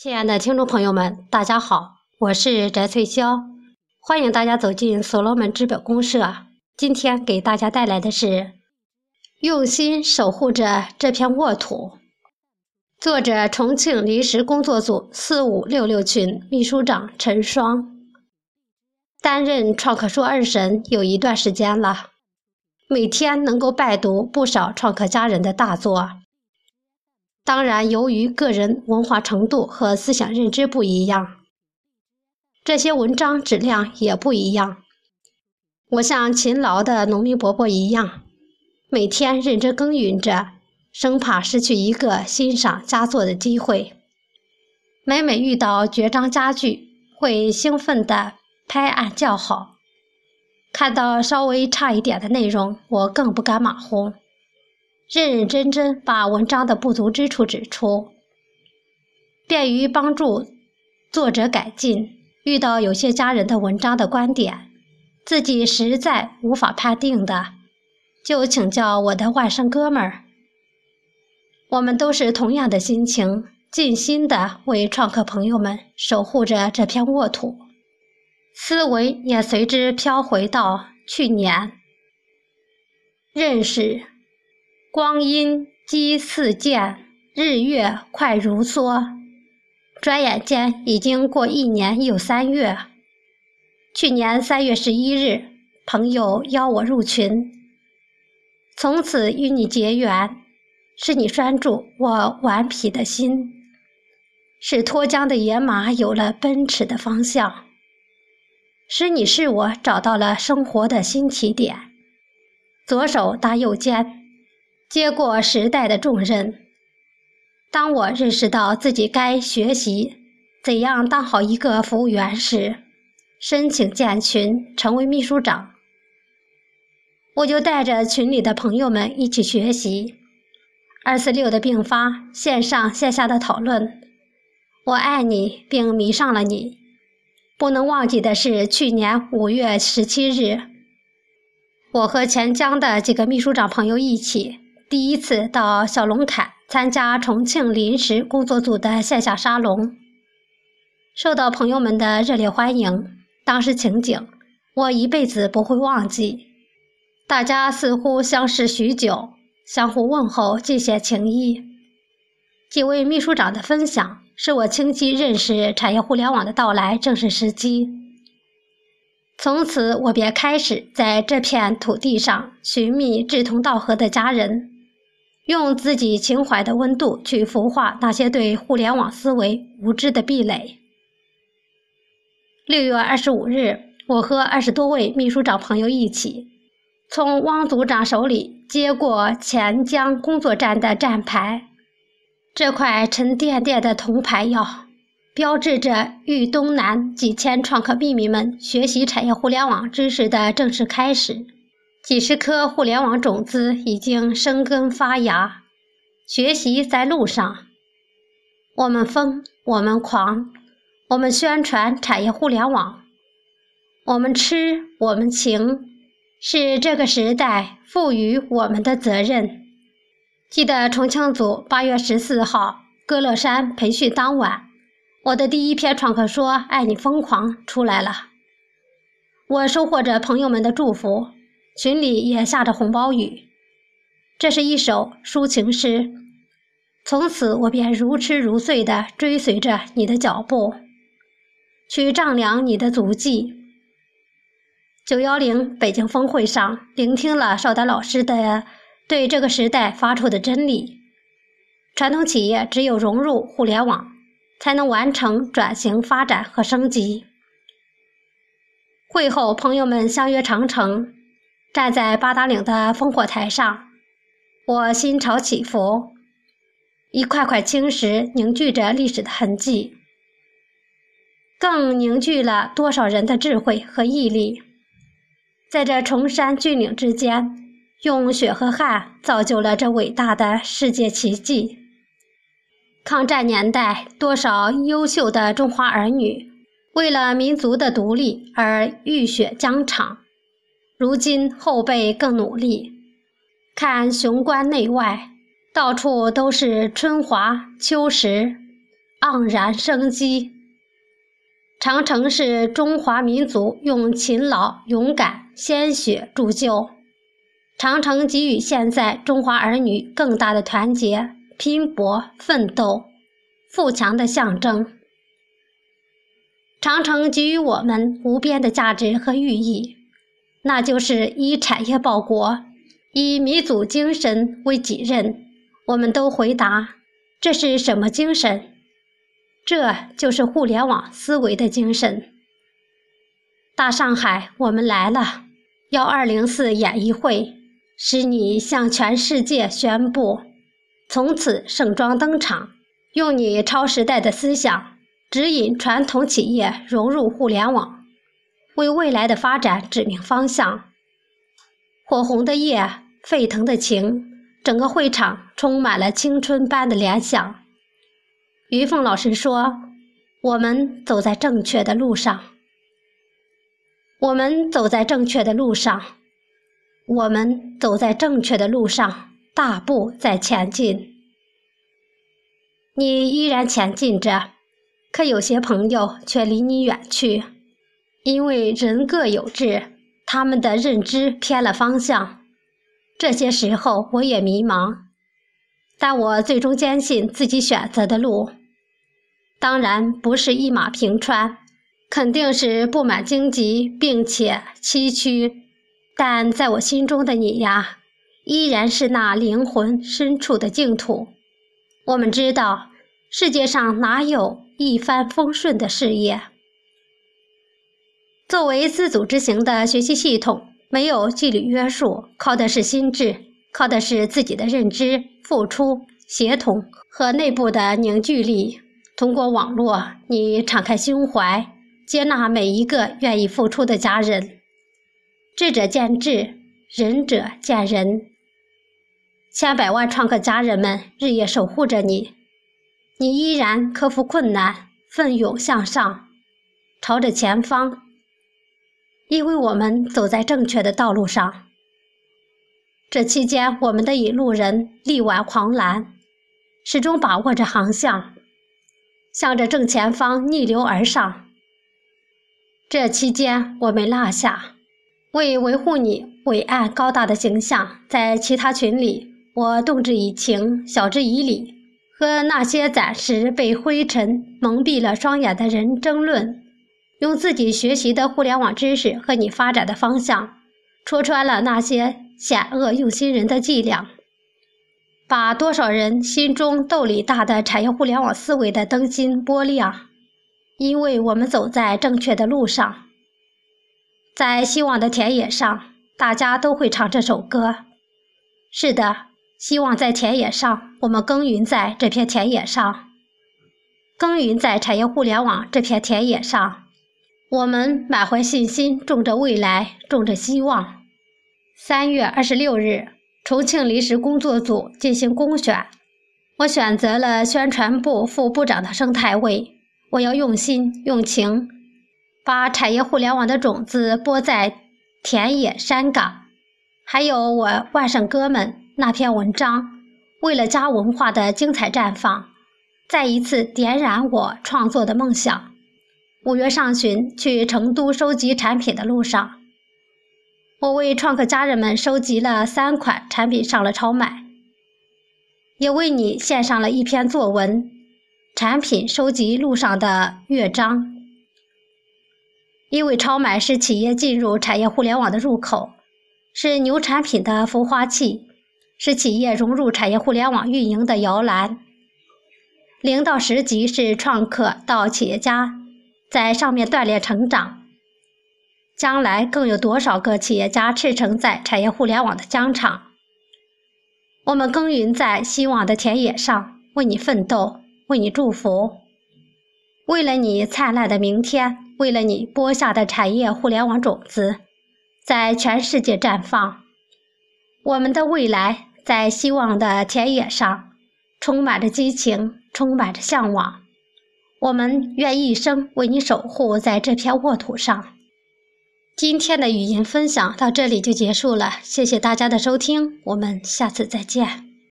亲爱的听众朋友们，大家好，我是翟翠霄，欢迎大家走进所罗门资本公社。今天给大家带来的是用心守护着这片沃土。作者：重庆临时工作组四五六六群秘书长陈双。担任创客书二神有一段时间了，每天能够拜读不少创客家人的大作。当然，由于个人文化程度和思想认知不一样，这些文章质量也不一样。我像勤劳的农民伯伯一样，每天认真耕耘着，生怕失去一个欣赏佳作的机会。每每遇到绝章佳句，会兴奋地拍案叫好；看到稍微差一点的内容，我更不敢马虎。认认真真把文章的不足之处指出，便于帮助作者改进。遇到有些家人的文章的观点，自己实在无法判定的，就请教我的外甥哥们儿。我们都是同样的心情，尽心的为创客朋友们守护着这片沃土，思维也随之飘回到去年，认识。光阴激似箭，日月快如梭，转眼间已经过一年又三月。去年三月十一日，朋友邀我入群，从此与你结缘，是你拴住我顽皮的心，使脱缰的野马有了奔驰的方向，使你是我找到了生活的新起点。左手搭右肩。接过时代的重任。当我认识到自己该学习怎样当好一个服务员时，申请建群成为秘书长，我就带着群里的朋友们一起学习二四六的并发线上线下的讨论。我爱你，并迷上了你。不能忘记的是，去年五月十七日，我和钱江的几个秘书长朋友一起。第一次到小龙坎参加重庆临时工作组的线下沙龙，受到朋友们的热烈欢迎。当时情景，我一辈子不会忘记。大家似乎相识许久，相互问候，尽显情谊。几位秘书长的分享，使我清晰认识产业互联网的到来正是时机。从此，我便开始在这片土地上寻觅志同道合的家人。用自己情怀的温度去孵化那些对互联网思维无知的壁垒。六月二十五日，我和二十多位秘书长朋友一起，从汪组长手里接过钱江工作站的站牌。这块沉甸甸的铜牌哟，标志着豫东南几千创客秘密们学习产业互联网知识的正式开始。几十颗互联网种子已经生根发芽，学习在路上。我们疯，我们狂，我们宣传产业互联网，我们痴，我们情，是这个时代赋予我们的责任。记得重庆组八月十四号歌乐山培训当晚，我的第一篇创客说《爱你疯狂》出来了，我收获着朋友们的祝福。群里也下着红包雨，这是一首抒情诗。从此我便如痴如醉地追随着你的脚步，去丈量你的足迹。九幺零北京峰会上，聆听了邵丹老师的对这个时代发出的真理：传统企业只有融入互联网，才能完成转型发展和升级。会后，朋友们相约长城。站在八达岭的烽火台上，我心潮起伏。一块块青石凝聚着历史的痕迹，更凝聚了多少人的智慧和毅力。在这崇山峻岭之间，用血和汗造就了这伟大的世界奇迹。抗战年代，多少优秀的中华儿女为了民族的独立而浴血疆场。如今后辈更努力，看雄关内外，到处都是春华秋实，盎然生机。长城是中华民族用勤劳、勇敢、鲜血铸就。长城给予现在中华儿女更大的团结、拼搏、奋斗、富强的象征。长城给予我们无边的价值和寓意，那就是以产业报国，以民族精神为己任。我们都回答：这是什么精神？这就是互联网思维的精神。大上海，我们来了！幺二零四演艺会，使你向全世界宣布：从此盛装登场，用你超时代的思想指引传统企业融入互联网，为未来的发展指明方向。火红的夜，沸腾的情，整个会场充满了青春般的联想。于凤老师说：“我们走在正确的路上，我们走在正确的路上，我们走在正确的路上，大步在前进。你依然前进着，可有些朋友却离你远去，因为人各有志，他们的认知偏了方向。这些时候我也迷茫，但我最终坚信自己选择的路。”当然不是一马平川，肯定是布满荆棘，并且崎岖。但在我心中的你呀，依然是那灵魂深处的净土。我们知道，世界上哪有一帆风顺的事业？作为自组织型的学习系统，没有纪律约束，靠的是心智，靠的是自己的认知、付出、协同和内部的凝聚力。通过网络，你敞开胸怀，接纳每一个愿意付出的家人。智者见智，仁者见仁。千百万创客家人们日夜守护着你，你依然克服困难，奋勇向上，朝着前方。因为我们走在正确的道路上。这期间，我们的引路人力挽狂澜，始终把握着航向。向着正前方逆流而上。这期间我没落下，为维护你伟岸高大的形象，在其他群里，我动之以情，晓之以理，和那些暂时被灰尘蒙蔽了双眼的人争论，用自己学习的互联网知识和你发展的方向，戳穿了那些险恶用心人的伎俩。把多少人心中斗里大的产业互联网思维的灯芯拨亮，因为我们走在正确的路上，在希望的田野上，大家都会唱这首歌。是的，希望在田野上，我们耕耘在这片田野上，耕耘在产业互联网这片田野上，我们满怀信心，种着未来，种着希望。三月二十六日。重庆临时工作组进行公选，我选择了宣传部副部长的生态位。我要用心用情，把产业互联网的种子播在田野山岗。还有我外甥哥们那篇文章，为了家文化的精彩绽放，再一次点燃我创作的梦想。五月上旬去成都收集产品的路上。我为创客家人们收集了三款产品上了超买，也为你献上了一篇作文《产品收集路上的乐章》。因为超买是企业进入产业互联网的入口，是牛产品的孵化器，是企业融入产业互联网运营的摇篮。零到十级是创客到企业家在上面锻炼成长。将来更有多少个企业家驰骋在产业互联网的疆场？我们耕耘在希望的田野上，为你奋斗，为你祝福，为了你灿烂的明天，为了你播下的产业互联网种子，在全世界绽放。我们的未来在希望的田野上，充满着激情，充满着向往。我们愿一生为你守护在这片沃土上。今天的语音分享到这里就结束了，谢谢大家的收听，我们下次再见。